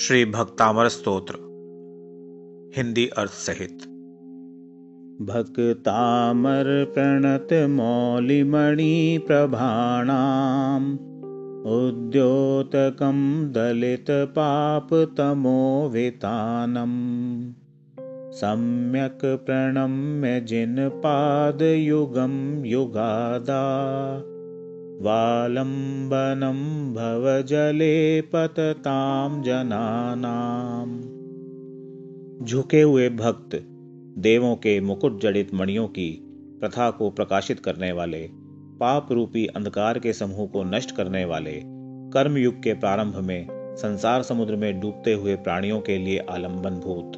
श्री भक्तामर स्तोत्र हिंदी अर्थ सहित भक्तामर प्रणत मौलिमणि प्रभाणाम् उद्योतकं दलित पापतमोवितानम् सम्यक् प्रणम्य जिनपादयुगं युगादा वालम्बनं भवजले पततां जनानाम् झुके हुए भक्त, देवों के मुकुट जड़ित मणियों की प्रथा को प्रकाशित करने वाले पाप रूपी अंधकार के समूह को नष्ट करने वाले कर्म युग के प्रारंभ में संसार समुद्र में डूबते हुए प्राणियों के लिए आलंबन भूत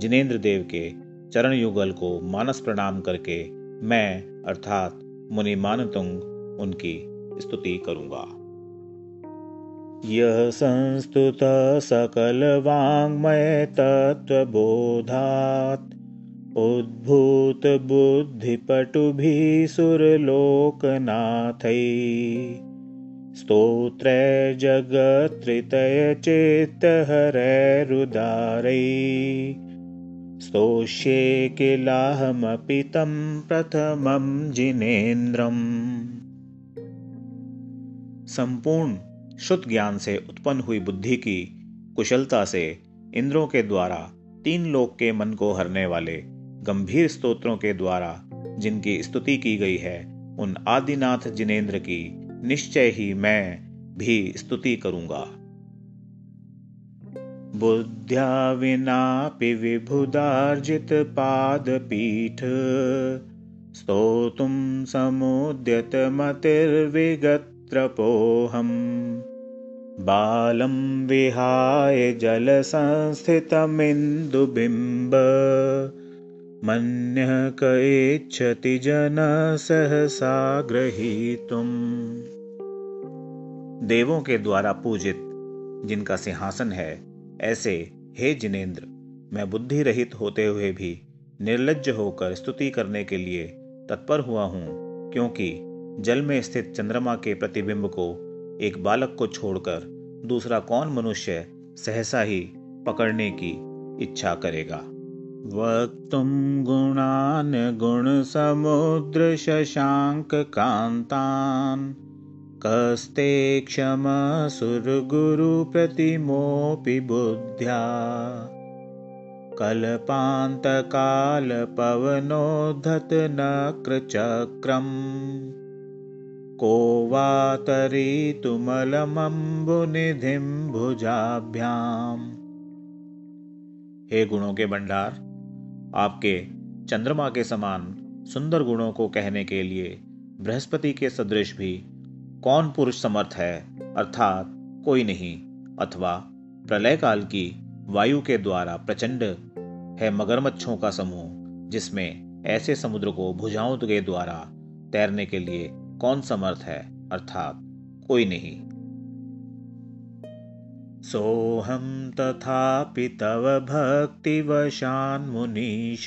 जिनेन्द्र देव के चरण युगल को मानस प्रणाम करके मैं, अर्थात मुनि मानतुंग उनकी स्तुति करूँगा। यह संस्तुत सकल वाङ्मय तत्त्वबोधात्। उद्भूत बुद्धिपटुभिः सुरलोकनाथै स्तोत्रै जगत्रितय चेत्तहरैरुदारै स्तोष्ये किलाहमपि तं प्रथमं जिनेन्द्रम्। संपूर्ण शुद्ध ज्ञान से उत्पन्न हुई बुद्धि की कुशलता से इंद्रों के द्वारा, तीन लोक के मन को हरने वाले गंभीर स्तोत्रों के द्वारा जिनकी स्तुति की गई है, उन आदिनाथ जिनेन्द्र की, निश्चय ही मैं भी स्तुति करूँगा। बुद्ध्या विनापि विभुदार्जित पादपीठ, स्तोतुं समुद्यत मतिर्विगत त्रपोऽहम् बालं विहाय जलसंस्थितमिन्दुबिम्ब। मन्यः क इच्छति जन सहसा देवों के द्वारा पूजित, जिनका सिंहासन है, ऐसे, हे जिनेन्द्र, मैं बुद्धि रहित होते हुए भी निर्लज होकर स्तुति करने के लिए तत्पर हुआ हूँ, क्योंकि जल में स्थित चंद्रमा के प्रतिबिंब को एक बालक को छोड़कर दूसरा कौन मनुष्य सहसा ही पकड़ने की इच्छा करेगा? वक्तुम गुणान गुण समुद्र शशांक कांतान कस्ते क्षम सुर गुरु प्रतिमोपि बुद्ध्या। कल्पांत को वा भुजाभ्याम। हे गुणों के भंडार, आपके चंद्रमा के समान सुंदर गुणों को कहने के लिए बृहस्पति के सदृश भी कौन पुरुष समर्थ है? अर्थात कोई नहीं, अथवा प्रलय काल की वायु के द्वारा प्रचंड है मगरमच्छों का समूह, जिसमें ऐसे समुद्र को भुजाओं के द्वारा तैरने के लिए कौन समर्थ है? अर्थात कोई नहीं। सोहम तथापि तव भक्तिवशान् मुनीश।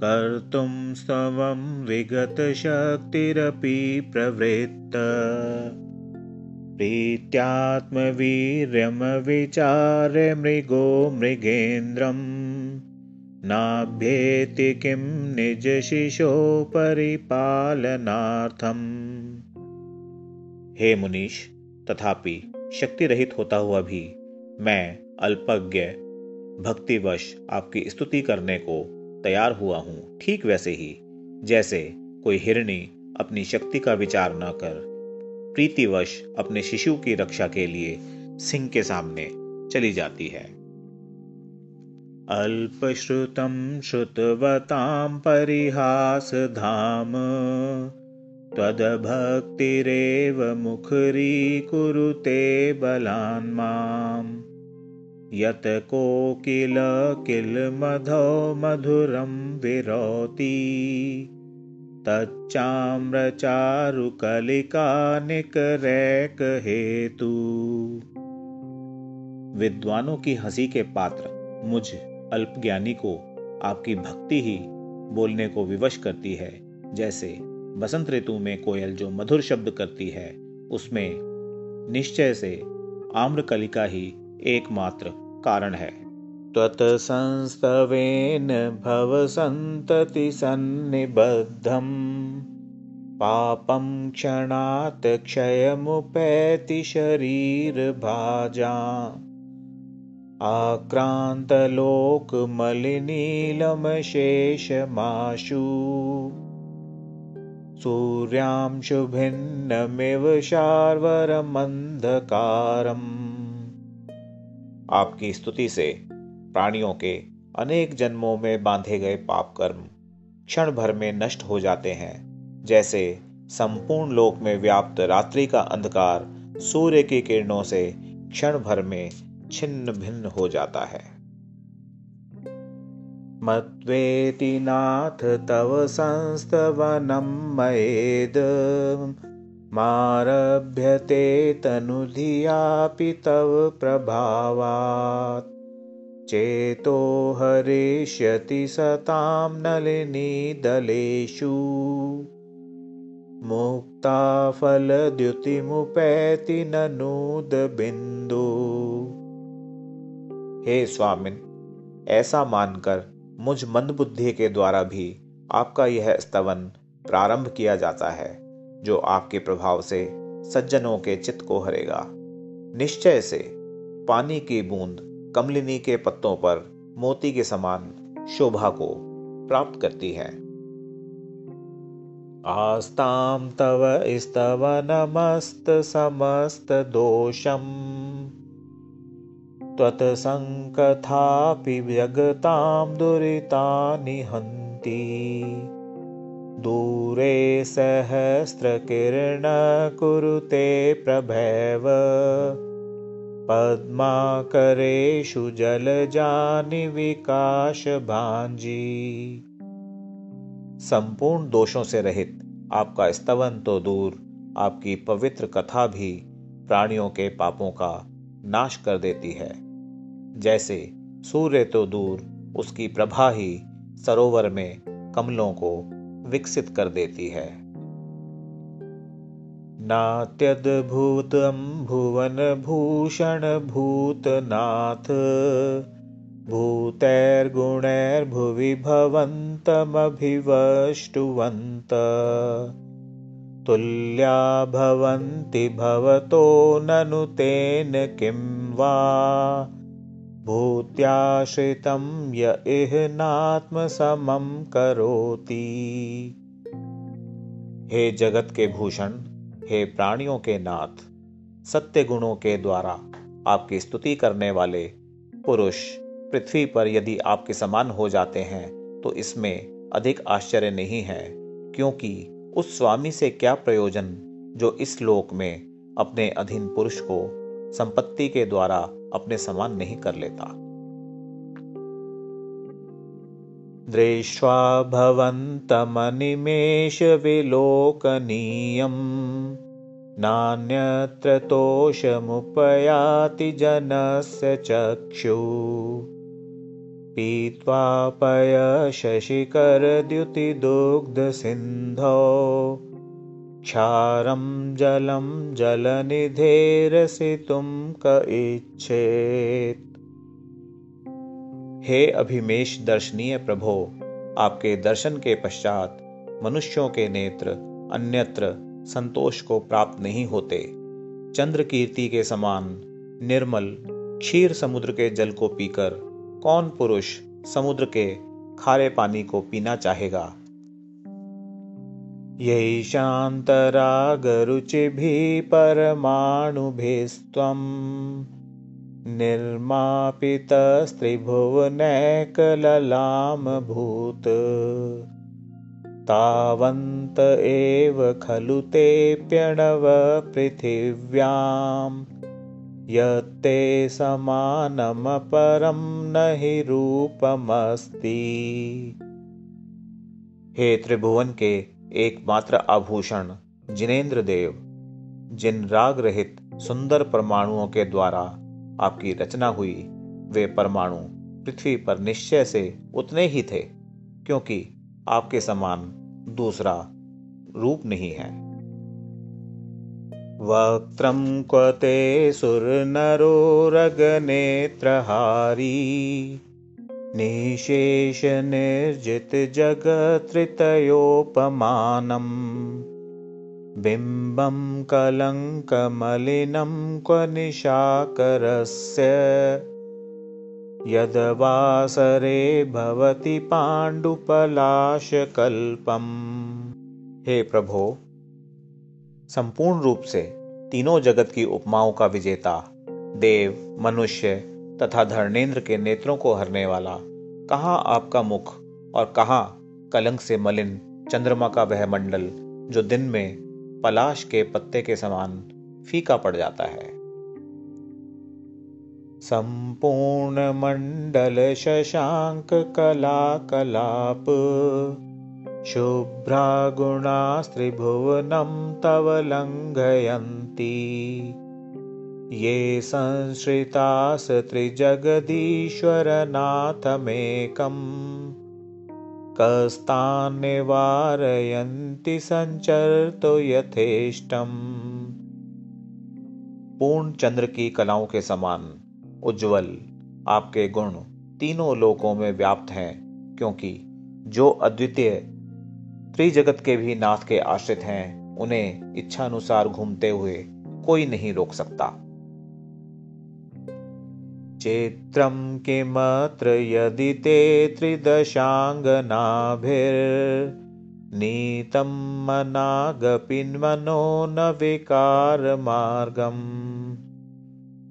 कर्तुं स्तवं विगतशक्तिरपि प्रवृत्त। प्रीत्यात्मवीर्यमविचार्य मृगो मृगेन्द्रम्। नाभ्येति किं निजशिशो परिपालनार्थम् हे मुनीश, तथापि शक्ति रहित होता हुआ भी मैं अल्पज्ञ, भक्तिवश आपकी स्तुति करने को तैयार हुआ हूँ, ठीक वैसे ही। जैसे कोई हिरणी अपनी शक्ति का विचार न कर, प्रीतिवश अपने शिशु की रक्षा के लिए सिंह के सामने चली जाती है। अल्पश्रुतं श्रुतवतां परिहासधाम। त्वदभक्तिरेव मुखरीकुरुते बलान् माम्। यत् कोकिल किल मधो मधुरं विरोति। हेतु। विद्वानों की हँसी के पात्र मुझ। अल्पज्ञानी को आपकी भक्ति ही बोलने को विवश करती है। जैसे बसंत ऋतु में कोयल जो मधुर शब्द करती है, उसमें निश्चय से आम्रकलिका ही एकमात्र कारण है। त्वत्संस्तवेन भवसन्ततिसन्निबद्धम् पापं क्षणात् क्षयमुपैति शरीरभाजा आक्रान्तलोकमलिनीलमशेषमाशु। सूर्यांशुभिन्नमिव शार्वरमन्धकारम्। आपकी स्तुति से प्राणियों के अनेक जन्मों में बांधे गए पाप कर्म क्षण भर में नष्ट हो जाते हैं। जैसे संपूर्ण लोक में व्याप्त रात्रि का अंधकार सूर्य की किरणों से क्षण भर में छिन्न भिन्न हो जाता है। मत्वेति नाथ तव संस्तवनम मयेद। मारभ्यते तनुधियापि तव प्रभावात्। चेतो हरिष्यति सतां नलिनीदलेषु मुक्ताफलद्युतिमुपैति बिंदु हे स्वामिन, ऐसा मानकर मुझ मंदबुद्धि के द्वारा भी आपका यह स्तवन प्रारंभ किया जाता है, जो आपके प्रभाव से सज्जनों के चित्त को हरेगा। निश्चय से पानी की बूंद कमलिनी के पत्तों पर मोती के समान शोभा को प्राप्त करती है। आस्ताम तव स्तव नमस्त समस्त दोषम। त्वत्सङ्कथापि व्यगतां दुरितानि हन्ति। दूरे सहस्रकिरण कुरुते प्रभैव। पद्माकरेषु जलजानि भांजी संपूर्ण दोषों से रहित, आपका स्तवन तो दूर, आपकी पवित्र कथा भी प्राणियों के पापों का नाश कर देती है। जैसे सूर्य तो दूर उसकी प्रभा ही सरोवर में कमलों को विकसित कर देती है। नात्यद्भुतं भुवनभूषणभूतनाथ भूतैर्गुणैर्भुवि भवन्तमभिवष्टुवन्त तुल्या भवन्ति भवतो ननु तेन किं वा? भूत्याश्रितं य इह नात्मसमं करोति। हे जगत के भूषण, हे प्राणियों के नाथ सत्य गुणों के द्वारा आपकी स्तुति करने वाले पुरुष, पृथ्वी पर यदि आपके समान हो जाते हैं तो इसमें अधिक आश्चर्य नहीं है, क्योंकि उस स्वामी से क्या प्रयोजन जो इस लोक में अपने अधीन पुरुष को संपत्ति के द्वारा अपने समान नहीं कर लेता। दृष्ट्वा भवन्तमनिमेषविलोकनीयम् नान्यत्र तोषमुपयाति जनस्य चक्षु। पीत्वा पयशशिखरद्युतिदुग्धसिन्धौ। क्षारं जलं जलनिधेरसितुं क इच्छेत्। हे अभिमेश दर्शनीय प्रभो, आपके दर्शन के पश्चात मनुष्यों के नेत्र अन्यत्र संतोष को प्राप्त नहीं होते। चंद्र कीर्ति के समान निर्मल क्षीर समुद्र के जल को पीकर कौन पुरुष समुद्र के खारे पानी को पीना चाहेगा? यही भी परमाणु भेस्त्वम निर्मापितस्त्रिभुवनैकललामभूत्। तावन्त एव खलु ते प्यणवपृथिव्यां यत्ते समानमपरं न हि रूपमस्ति। हे त्रिभुवन के एकमात्र आभूषण, जिनेन्द्र देव, जिन राग रहित सुंदर परमाणुओं के द्वारा आपकी रचना हुई, वे परमाणु पृथ्वी पर निश्चय से उतने ही थे, क्योंकि आपके समान दूसरा रूप नहीं है। वक्त्रं क्वते सुर सुरनरो रगनेत्रहारी। निशेषनिर्जितजगत्रितयोपमानम् बिम्बं कलङ्कमलिनं क्व निशाकरस्य यदवासरे भवति पाण्डुपलाशकल्पम्। हे प्रभो, संपूर्ण रूप से तीनों जगत की उपमाओं का विजेता देव, मनुष्य तथा धर्णेन्द्र के नेत्रों को हरने वाला। कहाँ आपका मुख और कहाँ कलंक से मलिन चंद्रमा का वह मंडल जो दिन में पलाश के पत्ते के समान फीका पड़ जाता है? सम्पूर्णमण्डलशशाङ्ककलाकलाप शुभ्रागुणास्त्रिभुवनं तव लङ्घयन्ति ये संश्रितास त्रिजगदीश्वरनाथमेकम्। कस्तान् निवारयन्ति सञ्चरतो यथेष्टम्। पूर्ण चंद्र की कलाओं के समान उज्जवल, आपके गुण तीनों लोकों में व्याप्त हैं, क्योंकि जो अद्वितीय त्रिजगत के भी नाथ के आश्रित हैं, उन्हें इच्छानुसार घूमते हुए कोई नहीं रोक सकता। चित्रं किमत्र यदि ते त्रिदशाङ्गनाभिर्नीतं मनागपिन्मनो न विकारमार्गम्।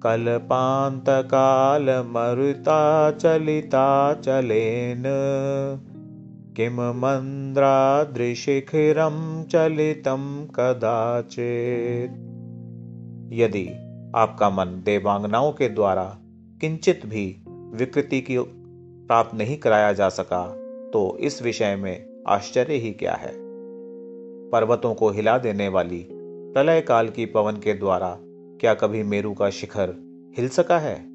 कल्पान्तकालमरुताचलिताचलेन किं मन्द्रादृशिखिरं चलितं कदाचित्। यदि आपका मन देवांगनाओं के द्वारा किंचित भी विकृति की प्राप्त नहीं कराया जा सका तो इस विषय में आश्चर्य ही क्या है? पर्वतों को हिला देने वाली प्रलय काल की पवन के द्वारा क्या कभी मेरू का शिखर हिल सका है?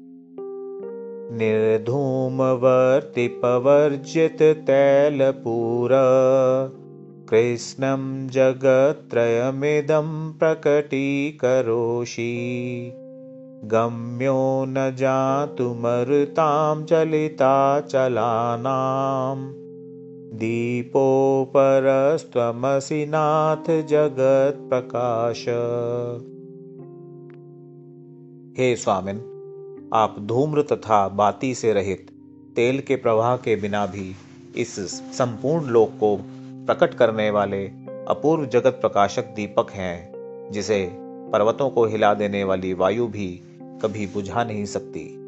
निर्धूमवर्ति पवर्जित तैलपूर, कृष्णं जगत्त्रयमिदं प्रकटीकरोषि। गम्यो न जातुमरुतां चलिताचलानां। दीपोपरस्त्वमसि नाथ जगत्प्रकाश। हे स्वामिन, आप धूम्र तथा बाती से रहित, तेल के प्रवाह के बिना भी इस संपूर्ण लोक को प्रकट करने वाले अपूर्व जगत प्रकाशक दीपक हैं, जिसे पर्वतों को हिला देने वाली वायु भी कभी बुझा नहीं सकती।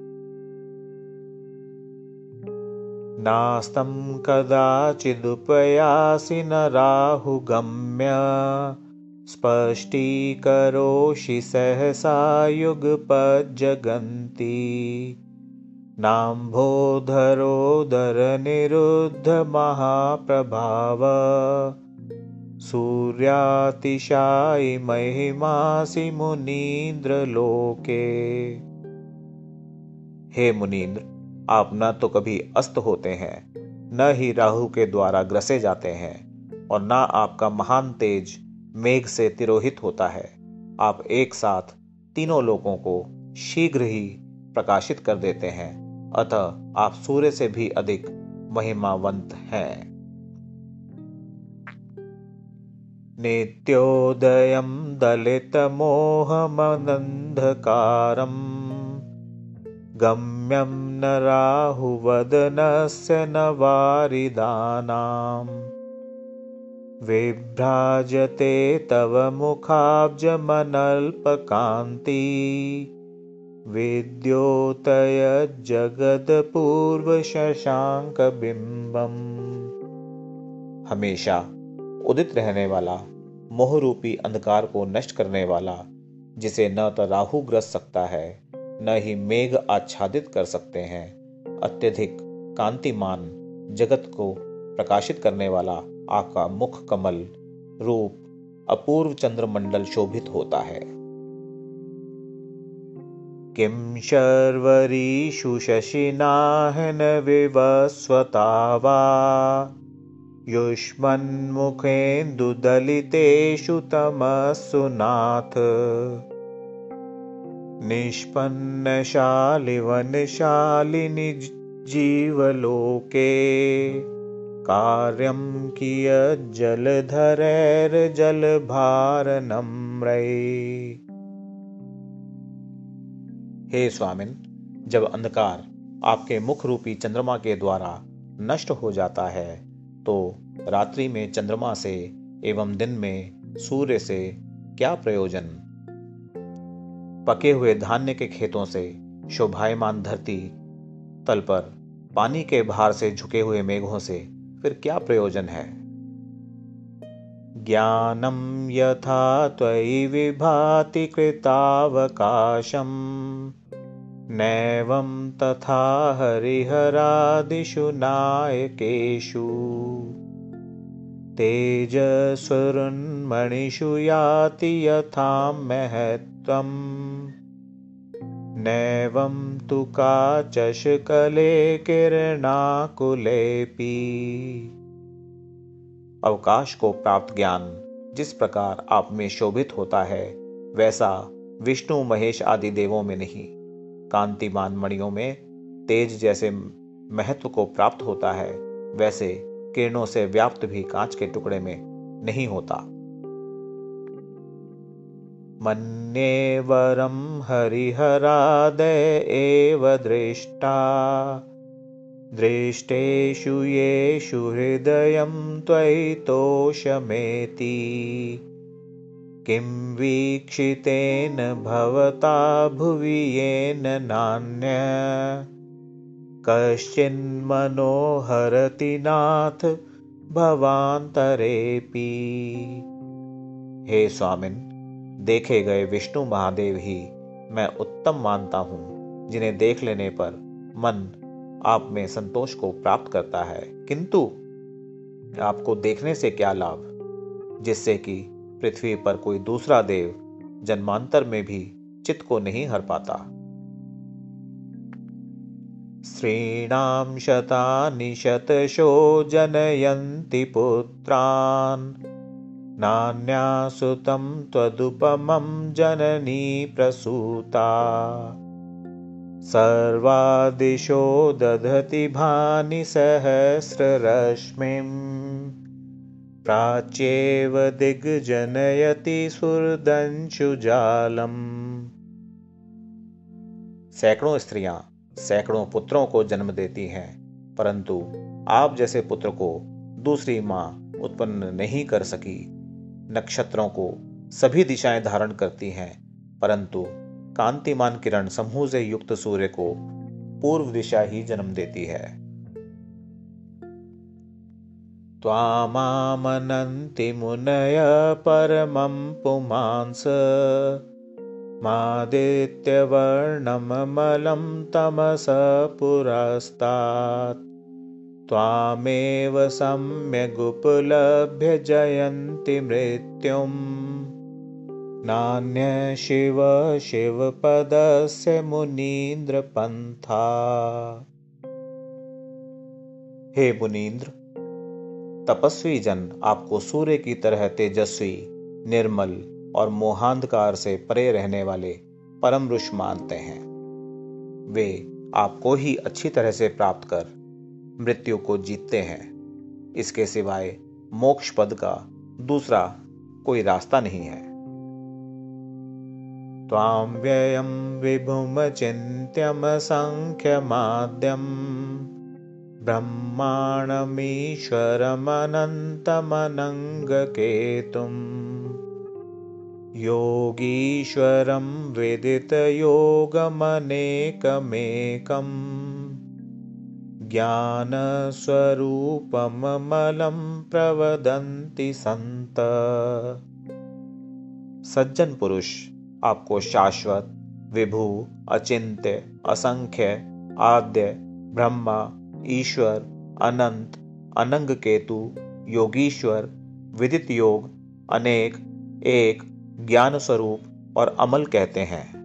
नास्तं कदाचिदुपयासि न राहुगम्य स्पष्टीकरोषि सहसा युगपज्जगन्ति। नाम्भोधरोदरनिरुद्धमहाप्रभाव सूर्यातिशायि महिमासि मुनीन्द्रलोके। हे मुनीन्द्र, आप न तो कभी अस्त होते हैं, न ही राहु के द्वारा ग्रसे जाते हैं, और न आपका महान तेज मेघ से तिरोहित होता है। आप एक साथ तीनों लोगों को शीघ्र ही प्रकाशित कर देते हैं, अतः आप सूर्य से भी अधिक महिमावंत हैं। नित्योदयं दलितमोहमनन्धकारम् गम्यं न राहुवदनस्य न वारिदानाम् विभ्राजते तव मुखाब्जमनल्पकान्ति। विद्योतयज्जगदपूर्वशशाङ्कबिम्बम् हमेशा उदित रहने वाला मोह रूपी अंधकार को नष्ट करने वाला, जिसे न तो राहु ग्रस सकता है, न ही मेघ आच्छादित कर सकते हैं। अत्यधिक कांतिमान जगत को प्रकाशित करने वाला आका मुख कमल रूप अपूर्व चंद्रमंडल शोभित होता है। किं शर्वरीषु शशिनाहन विवस्वता वा युष्मन्मुखेन्दुदलितेषु तमस्सु नाथ। निष्पन्नशालिवनशालिनि जीवलोके कार्यं कियज्जलधरैर्जलभारनम्रै हे स्वामिन, जब अंधकार आपके मुख रूपी चंद्रमा के द्वारा नष्ट हो जाता है तो रात्रि में चंद्रमा से एवं दिन में सूर्य से क्या प्रयोजन? पके हुए धान्य के खेतों से शोभायमान धरती तल पर पानी के भार से झुके हुए मेघों से फिर क्या प्रयोजन है? ज्ञानम यथा त्वयि विभाति कृतावकाशम। नैवं तथा हरिहरादिषु नायकेषु। तेजस्वरुन्मणिषु याति यथा महत्त्वम् नैवं तु काचषकले किरणाकुलेपि अवकाश को प्राप्त ज्ञान जिस प्रकार आप में शोभित होता है, वैसा विष्णु महेश आदि देवों में नहीं। कांतिमान मणियों में तेज जैसे महत्व को प्राप्त होता है, वैसे किरणों से व्याप्त भी कांच के टुकड़े में नहीं होता। मन्ये वरम हरिहरादय एव दृष्टा। दृष्टेषु येषु हृदयं त्वयि तोषमेति। किं वीक्षितेन भवता भुवि येन नान्य? कश्चिन्मनोहरति नाथ भवान्तरेऽपि। हे स्वामिन, देखे गए विष्णु महादेव ही मैं उत्तम मानता हूँ, जिन्हें देख लेने पर मन आप में संतोष को प्राप्त करता है। किंतु आपको देखने से क्या लाभ? जिससे कि पृथ्वी पर कोई दूसरा देव जन्मांतर में भी चित्त को नहीं हर पाता। श्रीणाम शतानि शतशो पुत्रान्। नान्यासुतं त्वदुपमं जननी प्रसूता। सर्वादिशो दधति भानि सहस्ररश्मिं प्राच्येव दिग्जनयति सुरदंशुजालम् सैकड़ों स्त्रियाँ सैकड़ों पुत्रों को जन्म देती हैं, परंतु आप जैसे पुत्र को दूसरी माँ उत्पन्न नहीं कर सकी। नक्षत्रों को सभी दिशाएँ धारण करती हैं, परंतु कांतिमान किरण समूह से युक्त सूर्य को पूर्व दिशा ही जन्म देती है। त्वामामनन्ति मुनय परमं पुमांस। मादित्यवर्णममलं तमस पुरस्तात्। त्वामेव सम्यगुपलभ्य जयन्ति मृत्युम्। नान्य शिव शिवपदस्य मुनीन्द्रपन्था। हे मुनीन्द्र तपस्वी जन आपको सूर्य की तरह तेजस्वी, निर्मल और मोहांधकार से परे रहने वाले परम ऋष मानते हैं। वे आपको ही अच्छी तरह से प्राप्त कर मृत्यु को जीतते हैं। इसके सिवाय मोक्ष पद का दूसरा कोई रास्ता नहीं है। त्वां व्ययं विभुमचिन्त्यमसङ्ख्यमाद्यम् ब्रह्माणमीश्वरमनन्तमनङ्गकेतुम्। योगीश्वरं विदितयोगमनेकमेकम्। ज्ञानस्वरूपममलं प्रवदन्ति संत सज्जन पुरुष आपको शाश्वत विभु अचिंत्य असंख्य आद्य ब्रह्मा ईश्वर, अनंत, अनंग केतु, योगीश्वर, विदित योग, अनेक, एक ज्ञान स्वरूप और अमल कहते हैं।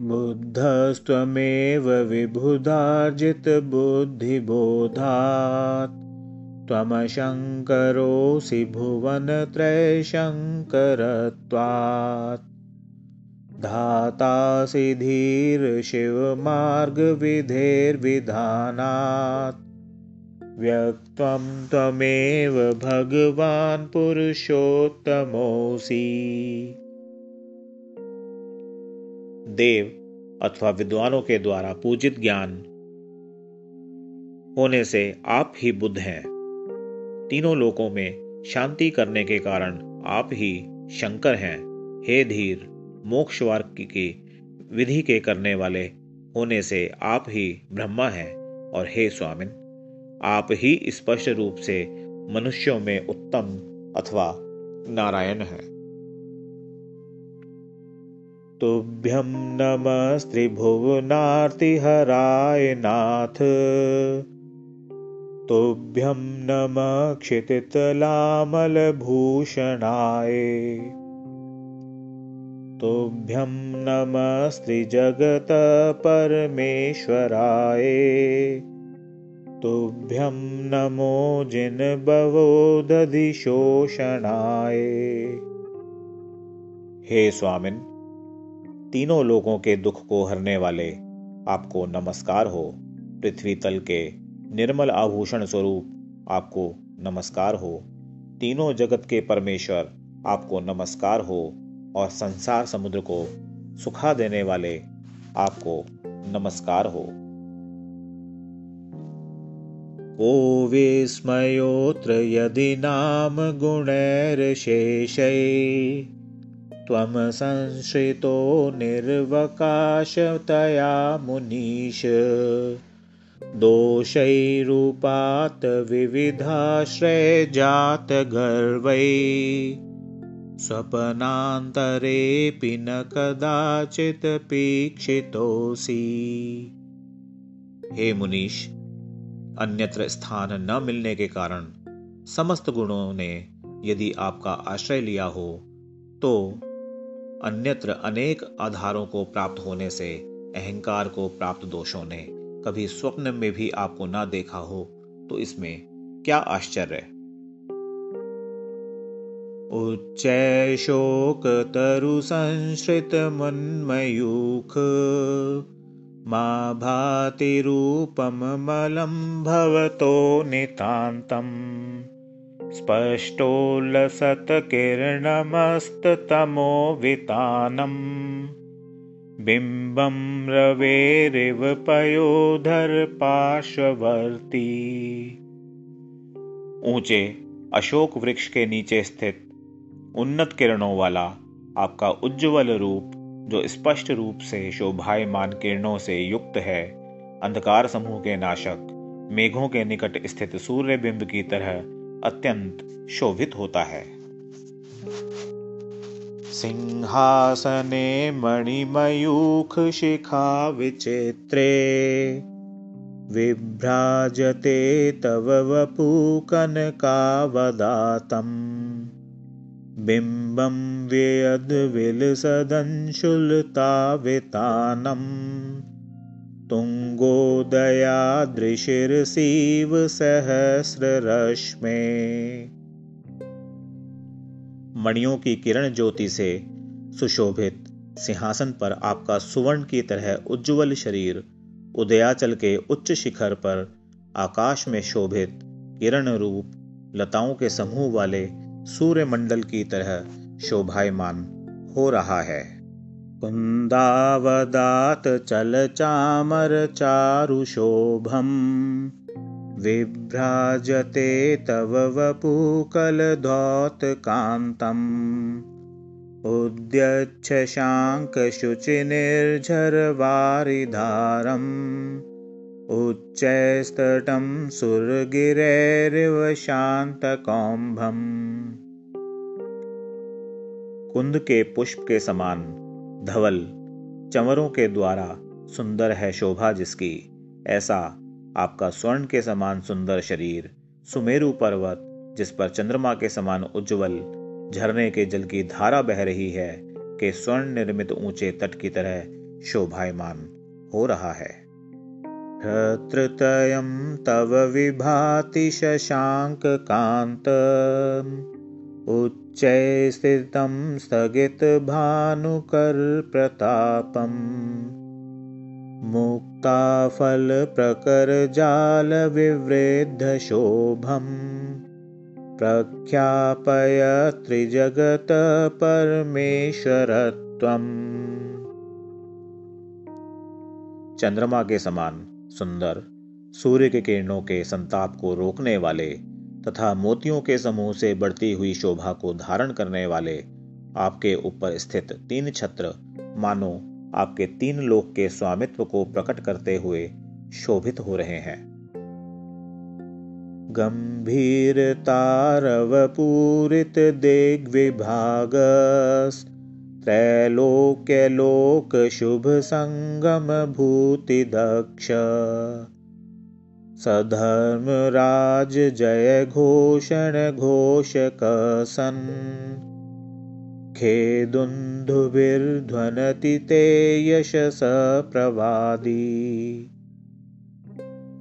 बुद्धस्त्वमेव विबुधार्जितबुद्धिबोधात् त्वमशङ्करोऽसि भुवनत्रयशङ्करत्वात्। धातासि धीर्शिवमार्गविधेर्विधानात् व्यक्तं त्वमेव भगवान् पुरुषोत्तमोऽसि। देव अथवा विद्वानों के द्वारा पूजित ज्ञान। होने से आप ही बुद्ध हैं। तीनों लोकों में शांति करने के कारण आप ही शंकर हैं। हे धीर। मोक्ष वार्क की विधि के करने वाले होने से आप ही ब्रह्मा हैं और हे स्वामिन, आप ही स्पष्ट रूप से मनुष्यों में उत्तम अथवा नारायण हैं। तुभ्यं नमस्त्रिभुवनार्तिहराय नाथ। तुभ्यं नम क्षितितलामलभूषणाय। तुभ्यं नमस्त्रिजगतपरमेश्वराय तुभ्यं नमो जिनबवोदधिशोषणाय। हे स्वामिन, तीनों लोगों के दुख को हरने वाले आपको नमस्कार हो। पृथ्वी तल के निर्मल आभूषण स्वरूप आपको नमस्कार हो। तीनों जगत के परमेश्वर आपको नमस्कार हो। और संसार समुद्र को सुखा देने वाले आपको नमस्कार हो। ओ विस्मयोत्र यदि नाम गुणैर्शेषै, त्वं संश्रितो निर्वकाशतया मुनीश। दोषैरूपात् विविधाश्रयजातगर्वै। स्वपनान्तरेऽपि न कदाचित् पीक्षितोऽसि। हे मुनीश, अन्यत्र स्थान न मिलने के कारण समस्त गुणों ने यदि आपका आश्रय लिया हो तो अन्यत्र अनेक आधारों को प्राप्त होने से, अहंकार को प्राप्त दोषों ने कभी स्वप्न में भी आपको ना देखा हो तो इसमें क्या आश्चर्य? ैशोकतरुसंश्रितमुन्मयूख मा भातिरूपमलं भवतो नितान्तम् स्पष्टो लसतकिरणमस्ततमो वितानं। बिम्बं रवेरिव पयोधर्पार्श्ववर्ती। ऊचे के नीचे स्थित उन्नत किरणों वाला आपका उज्जवल रूप, जो स्पष्ट रूप से शोभायमान किरणों से युक्त है, अंधकार समूह के नाशक, मेघों के निकट स्थित सूर्य बिंब की तरह अत्यंत शोभित होता है। सिंहासने मणिमयूख शिखा विचित्रे, विभ्राजते तव वपू कनकावदातम्। बिम्बं व्यद्विलसदंशुलतावितानम् तुङ्गोदयादृशिर्सीव सहस्ररश्मे। मणियों की किरण ज्योति से सुशोभित सिंहासन पर आपका सुवर्ण की तरह उज्जवल शरीर उदयाचल के उच्च शिखर पर आकाश में शोभित किरण रूप लताओं के समूह वाले सूर्य मंडल की तरह शोभायमान हो रहा है। कुन्दावदात चलचामरचारुशोभम् विभ्राजते तव वपूकलधौतकान्तम् उद्यच्छशाङ्कशुचिनिर्झरवारिधारम् उच्चैस्तटं सुरगिरेरिव शान्तकौम्भम् कुंद के पुष्प के समान धवल चंवरों के द्वारा सुंदर है शोभा जिसकी, ऐसा आपका स्वर्ण के समान सुंदर शरीर, सुमेरु पर्वत, जिस पर चंद्रमा के समान उज्जवल झरने के जल की धारा बह रही है, के स्वर्ण निर्मित ऊँचे तट की तरह शोभायमान हो रहा है। क्षत्रतयं तव विभाति शशाङ्ककान्त। उच्चै स्थितं स्थगितभानुकरप्रतापम् मुक्ताफलप्रकरजालविवृद्धशोभम् प्रख्यापय त्रिजगत परमेश्वरत्वम्। चंद्रमा के समान सुंदर, सूर्य के किरणों के संताप को रोकने वाले तथा मोतियों के समूह से बढ़ती हुई शोभा को धारण करने वाले आपके ऊपर स्थित तीन छत्र, मानो आपके तीन लोक के स्वामित्व को प्रकट करते हुए शोभित हो रहे हैं। गंभीर तारव पूरित विभाग त्रैलोक्य लोक शुभ संगम भूति दक्ष। सधर्म राज जय घोषण घोष कसन। खेदुन्धुभिर्ध्वनति ते यशस प्रवादी।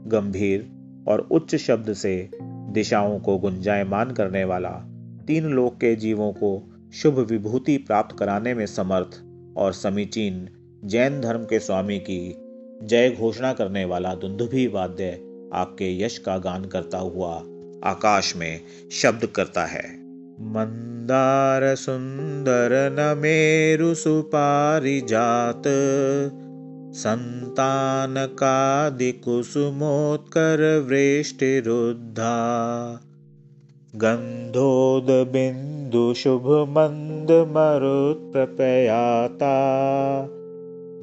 गंभीर और उच्च शब्द से दिशाओं को गुंजायमान करने वाला तीन लोक के जीवों को शुभ विभूति प्राप्त कराने में समर्थ और समीचीन जैन धर्म के स्वामी की जय घोषणा करने वाला दुंदुभी वाद्य आपके यश का गान करता हुआ आकाश में शब्द करता है। मंदार सुंदर न मेरु सुपारी जात संतान कादि कुसुमोत्कर वृष्टिरुद्धा गंधोद बिंदु शुभ मंद मरुत प्रपयाता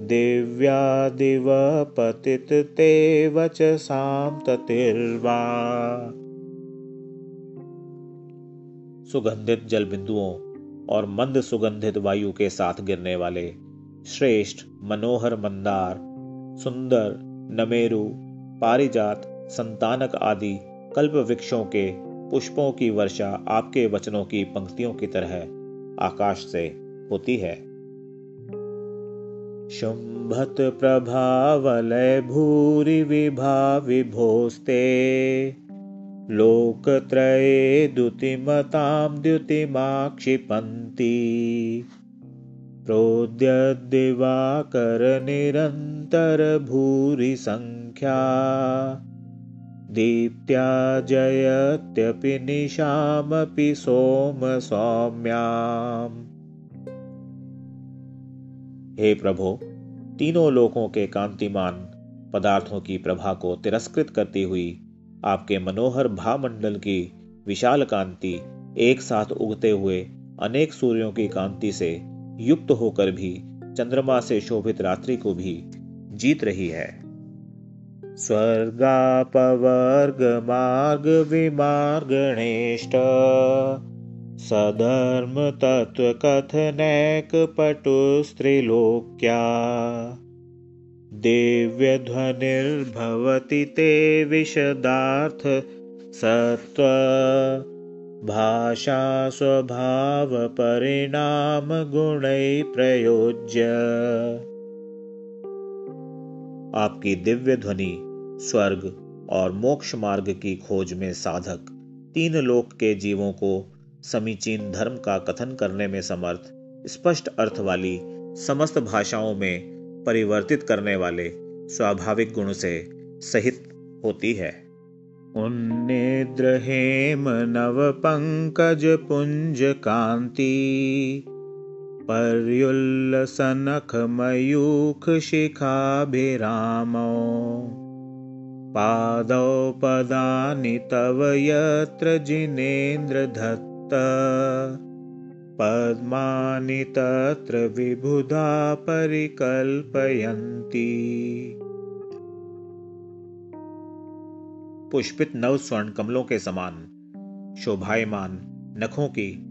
दिव्यादिव पतित ते वचसां ततिर्वा सुगंधित जल बिंदुओं और मंद सुगंधित वायु के साथ गिरने वाले श्रेष्ठ, मनोहर मंदार, सुंदर, नमेरु, पारिजात, संतानक आदि कल्प वृक्षों के पुष्पों की वर्षा आपके वचनों की पंक्तियों की तरह आकाश से होती है। शुम्भत प्रभावलय भूरि विभाविभोस्ते लोकत्रये द्युतिमतां द्युतिमाक्षिपन्ति भूरि सङ्ख्या दीप्त्या जयत्यपि निशामपि सोम सौम्याम् हे प्रभु, तीनों लोकों के कांतिमान पदार्थों की प्रभा को तिरस्कृत करती हुई आपके मनोहर भामंडल की विशाल कांति एक साथ उगते हुए अनेक सूर्यों की कांति से युक्त होकर भी चंद्रमा से शोभित रात्रि को भी जीत रही है। स्वर्गापवर्गमार्गविमार्गणेष्ट सधर्मतत्त्वकथनैकपटुस्त्रिलोक्या। दिव्यध्वनिर्भवति ते विशदार्थसत्त्व भाषा स्वभावपरिणामगुणैः प्रयोज्य। आपकी दिव्य ध्वनि, स्वर्ग और मोक्ष मार्ग की खोज में साधक, तीन लोक के जीवों को समीचीन धर्म का कथन करने में समर्थ, स्पष्ट अर्थ वाली समस्त भाषाओं में परिवर्तित करने वाले स्वाभाविक गुण से सहित होती है। हेम नव पंकज पुंज कांति। पर्युल्लसनख मयूख शिखाभिरामो। पादौ पदानि तव यत्र जिनेन्द्र धत् पद्मानि तत्र विबुधा परिकल्पयन्ति। पुष्पित नव स्वर्ण कमलों के समान शोभायमान नखों की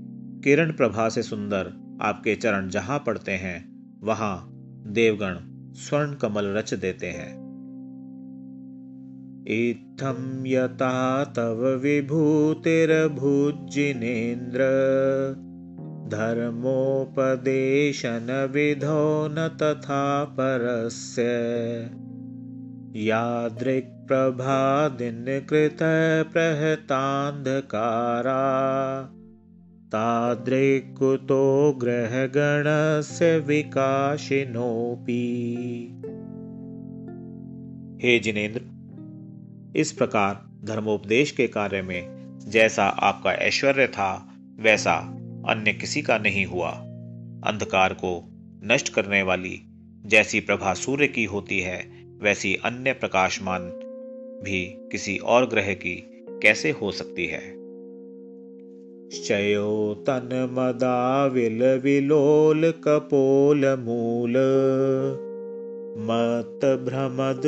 किरण प्रभा से सुंदर आपके चरण जहाँ पड़ते हैं, वहाँ देवगण स्वर्ण कमल रच देते हैं। इत्थं यथा तव विभूतिर्भुजिनेन्द्र धर्मोपदेशनविधो न तथा परस्य। यादृक्प्रभादिनकृतप्रहतान्धकारा तादृक्कुतो ग्रहगणस्य विकाशिनोऽपि। हे जिनेन्द्र, इस प्रकार धर्मोपदेश के कार्य में जैसा आपका ऐश्वर्य था, वैसा अन्य किसी का नहीं हुआ। अंधकार को नष्ट करने वाली जैसी प्रभा सूर्य की होती है, वैसी अन्य प्रकाशमान भी किसी और ग्रह की कैसे हो सकती है? शयोतन्मदा विलविलोलकपोलमूल मत् भ्रमद्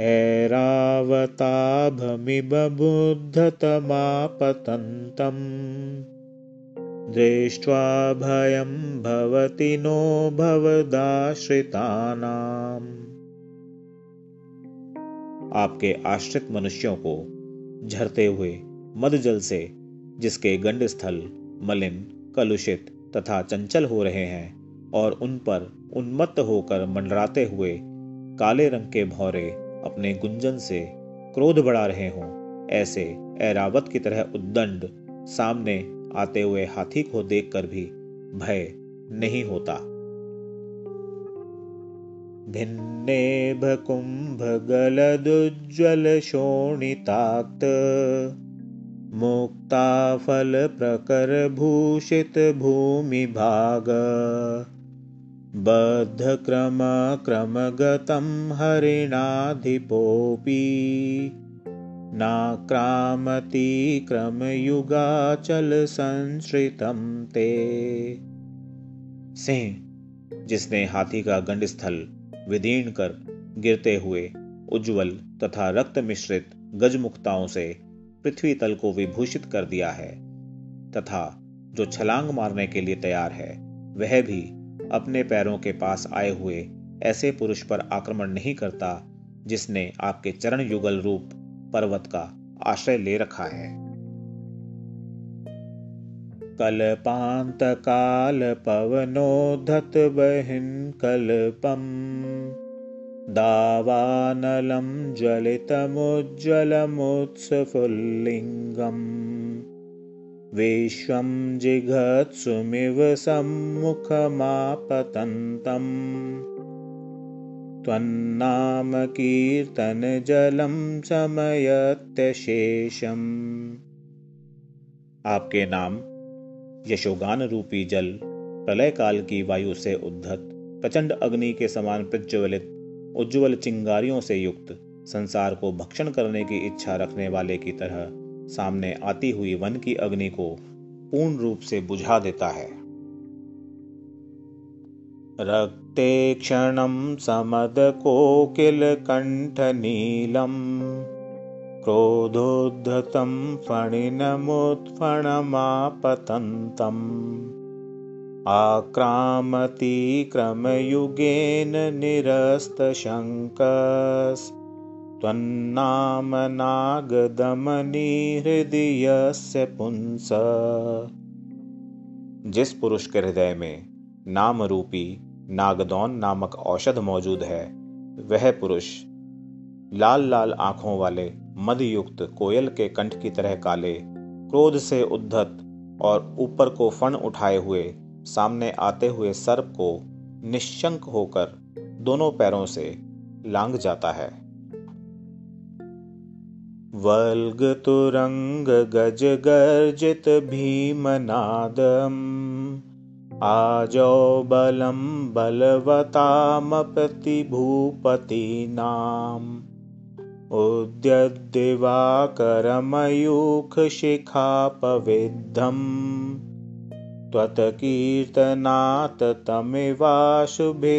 ऐरावताभमिबुद्धतमापतन्तम् दृष्ट्वा भयं भवति नो भवदाश्रितानाम्। आपके आश्रित मनुष्यों को झरते हुए मद जल से, जिसके गंड स्थल मलिन, कलुषित तथा चंचल हो रहे हैं और उन पर उन्मत्त होकर मंडराते हुए काले रंग के भौरे अपने गुंजन से क्रोध बढ़ा रहे हों, ऐसे ऐरावत की तरह उद्दंड सामने आते हुए हाथी को देखकर भी भय नहीं होता। भिन्ने कुंभ गलदुज्ज्वल शोणिताक्त मुक्ताफलप्रकरभूषितभूमिभाग। बद्धक्रमक्रमगतं हरिणाधिपोऽपि नाक्रामति संश्रितं ते। सिंह, जिसने हाथी का गंड स्थल विदीर्ण कर गिरते हुए उज्जवल तथा रक्त मिश्रित गजमुक्ताओं से पृथ्वी तल को विभूषित कर दिया है, तथा जो छलांग मारने के लिए तैयार है, वह भी अपने पैरों के पास आए हुए ऐसे पुरुष पर आक्रमण नहीं करता जिसने आपके चरण युगल रूप पर्वत का आश्रय ले रखा है। कल्पांत काल पवनोधत बहिन कल्पम दावानलं ज्वलितमुज्ज्वलमुत्सफुल्लिङ्गम् विश्वं जिघत्सुमिव सम्मुखमापतन्तम् त्वन्नामकीर्तनजलं समयत्यशेषम्। आपके नाम यशोगान रूपी जल प्रलय काल की वायु से उद्धत, प्रचंड अग्नि के समान प्रज्वलित, उज्जवल चिंगारियों से युक्त, संसार को भक्षण करने की इच्छा रखने वाले की तरह सामने आती हुई वन की अग्नि को पूर्ण रूप से बुझा देता है। रक्ते क्षणं समदकोकिलकण्ठनीलम् क्रोधोद्धतं फणिनमुत्फणमापतन्तम्। आक्रामति क्रमयुगेन निरस्तशङ्कस्त्वन्नामनागदमनी हृदयस्य पुंस। जिस पुरुष के हृदय में नाम रूपी नागदौन नामक औषध मौजूद है, वह पुरुष लाल लाल आँखों वाले मदयुक्त कोयल के कंठ की तरह काले, क्रोध से उद्धत और ऊपर को फण उठाए हुए, सामने आते हुए सर्प को निशंक होकर दोनों पैरों से लांग जाता है। वल्ग तुरंग गज गर्जित भीमनादम आजो बलम बलवतामपति भूपति नाम। उद्यद्दिवाकरमयूख शिखापविद्धम् त्वत्कीर्तनात् तमिवाशुभिदामुपैति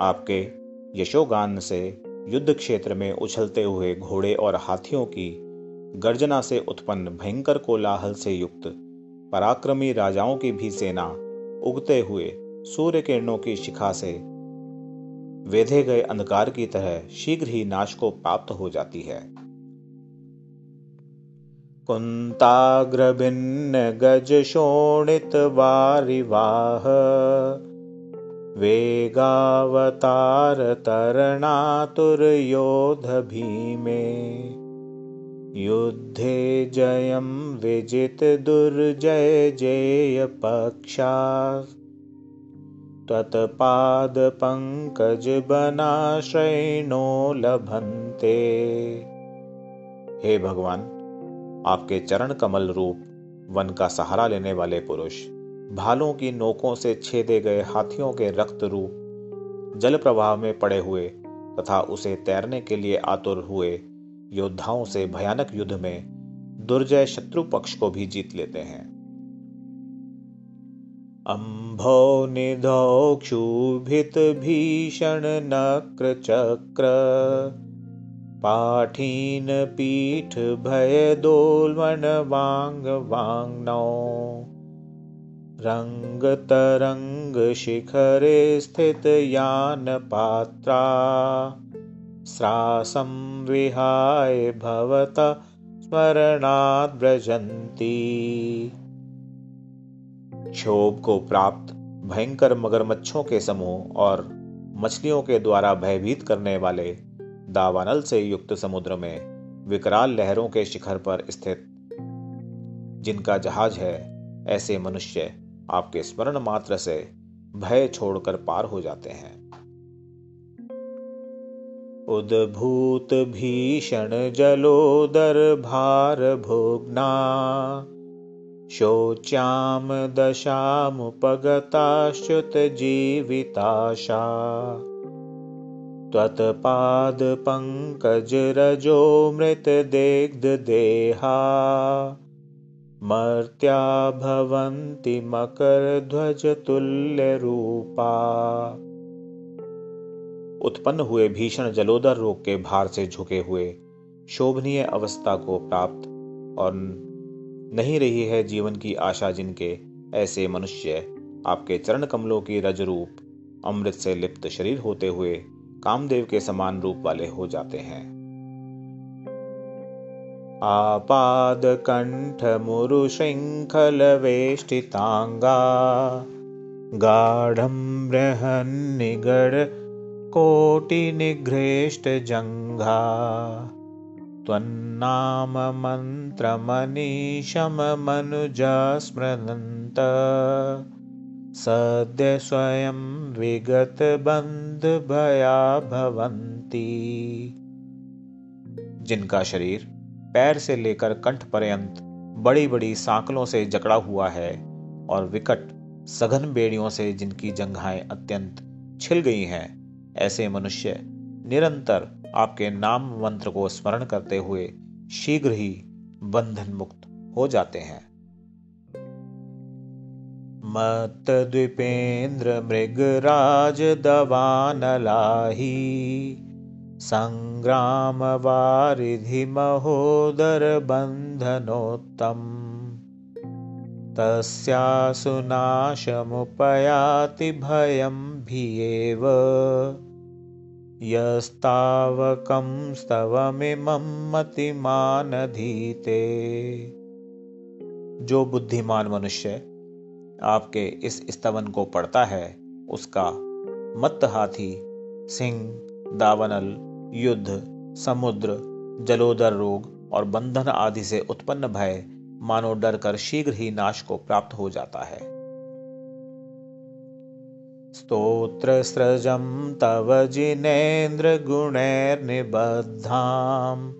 आपके यशोगान से युद्ध क्षेत्र में उछलते हुए घोड़े और हाथियों की गर्जना से उत्पन्न भयंकर कोलाहल से युक्त पराक्रमी राजाओं की भी सेना उगते हुए सूर्य किरणों की शिखा से वेधे गए अंधकार की तरह शीघ्र ही नाश को प्राप्त हो जाती है। कुन्ताग्रभिन्न गज शोणित वारिवाह वेगावतार तरणातुर योध भीमे, युद्धे जयं विजित दुर्जय जेय पक्षा। पंकज बनाश्रयणो लभन्ते। हे भगवान, आपके चरण कमल रूप, वन का सहारा लेने वाले पुरुष, भालों की नोकों से छेदे गए हाथियों के रक्त रूप, जल प्रवाह में पड़े हुए तथा उसे तैरने के लिए आतुर हुए योद्धाओं से भयानक युद्ध में दुर्जय शत्रु पक्ष को भी जीत लेते हैं। भौ भौनिधौक्षुभितभीषणनक्रचक्र पाठीनपीठभयदोल्मण् वाङ् वाङ्नौ रङ्गतरङ्गशिखरे स्थितयानपात्रा स्थितयानपात्रासं विहाय भवता स्मरणाद् व्रजन्ति क्षोभ को प्राप्त भयंकर मगरमच्छों के समूह और मछलियों के द्वारा भयभीत करने वाले दावानल से युक्त समुद्र में विकराल लहरों के शिखर पर स्थित जिनका जहाज़ है, ऐसे मनुष्य आपके स्मरण मात्र से भय छोड़कर पार हो जाते हैं। उद्भूत भीषण जलोदर भार भोगना शोच्याम दशामुपगताश्च्युत जीविताशा। त्वत्पादपङ्कजरजो मृतदेग्धदेहा मर्त्या भवन्ति मकरध्वजतुल्यरूपा उत्पन्न हुए भीषण जलोदर रोग के भार से झुके हुए शोभनीय अवस्था को प्राप्त और नहीं रही है जीवन की आशा जिनके, ऐसे मनुष्य आपके चरण कमलों की रज रूप अमृत से लिप्त शरीर होते हुए कामदेव के समान रूप वाले हो जाते हैं। आपाद कंठ मुरु श्रृंखल वेष्टितांगा, गाढ़ कोटि निघ्रेष्ट जंघा त्वन्नाम मंत्र मनीषम मनुजा स्मृदंत सद्य स्वयं विगत बंध भया भवंती जिनका शरीर पैर से लेकर कंठ पर्यंत बड़ी बड़ी सांकलों से जकड़ा हुआ है और विकट सघन बेड़ियों से जिनकी जंघाएँ अत्यंत छिल गई हैं, ऐसे मनुष्य निरंतर आपके नाम मंत्र को स्मरण करते हुए शीघ्र ही बंधन मुक्त हो जाते हैं। मत मत्तद्वीपेन्द्र मृगराज दवानलाही सङ्ग्रामवारिधि महोदर बन्धनोत्तम तस्यासुनाशमुपयाति भयं भियेव। यस्तावकं स्तवमिमं मतिमानधीते। जो बुद्धिमान मनुष्य आपके इस स्तवन को पढ़ता है, उसका मत हाथी, सिंह, दावनल, युद्ध, समुद्र, जलोदर रोग और बंधन आदि से उत्पन्न भय मानो डर कर शीघ्र ही नाश को प्राप्त हो जाता है। स्तोत्र सृजम तव जिनेन्द्र गुणैर निबद्धाम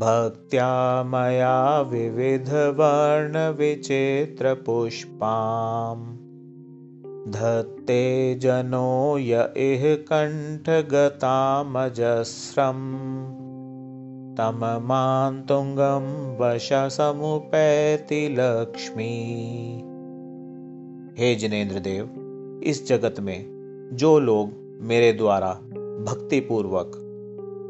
भक्त्या मया विविधवर्णविचित्रपुष्पाम्। धत्ते जनो य इह कण्ठगतामजस्रम्। तममान्तुङ्गं वशसमुपैति लक्ष्मी। हे जिनेन्द्र देव इस जगत में जो लोग मेरे द्वारा भक्तिपूर्वक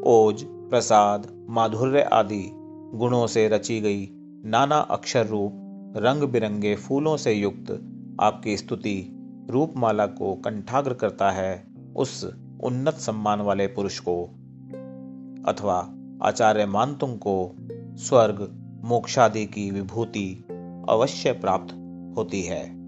ओज, प्रसाद, माधुर्य आदि गुणों से रची गई नाना अक्षर रूप रंग बिरंगे फूलों से युक्त आपकी स्तुति रूपमाला को कंठाग्र करता है उस उन्नत सम्मान वाले पुरुष को, अथवा आचार्य मानतुंग को स्वर्ग, मोक्षादि की विभूति अवश्य प्राप्त होती है।